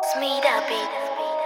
Smida beat.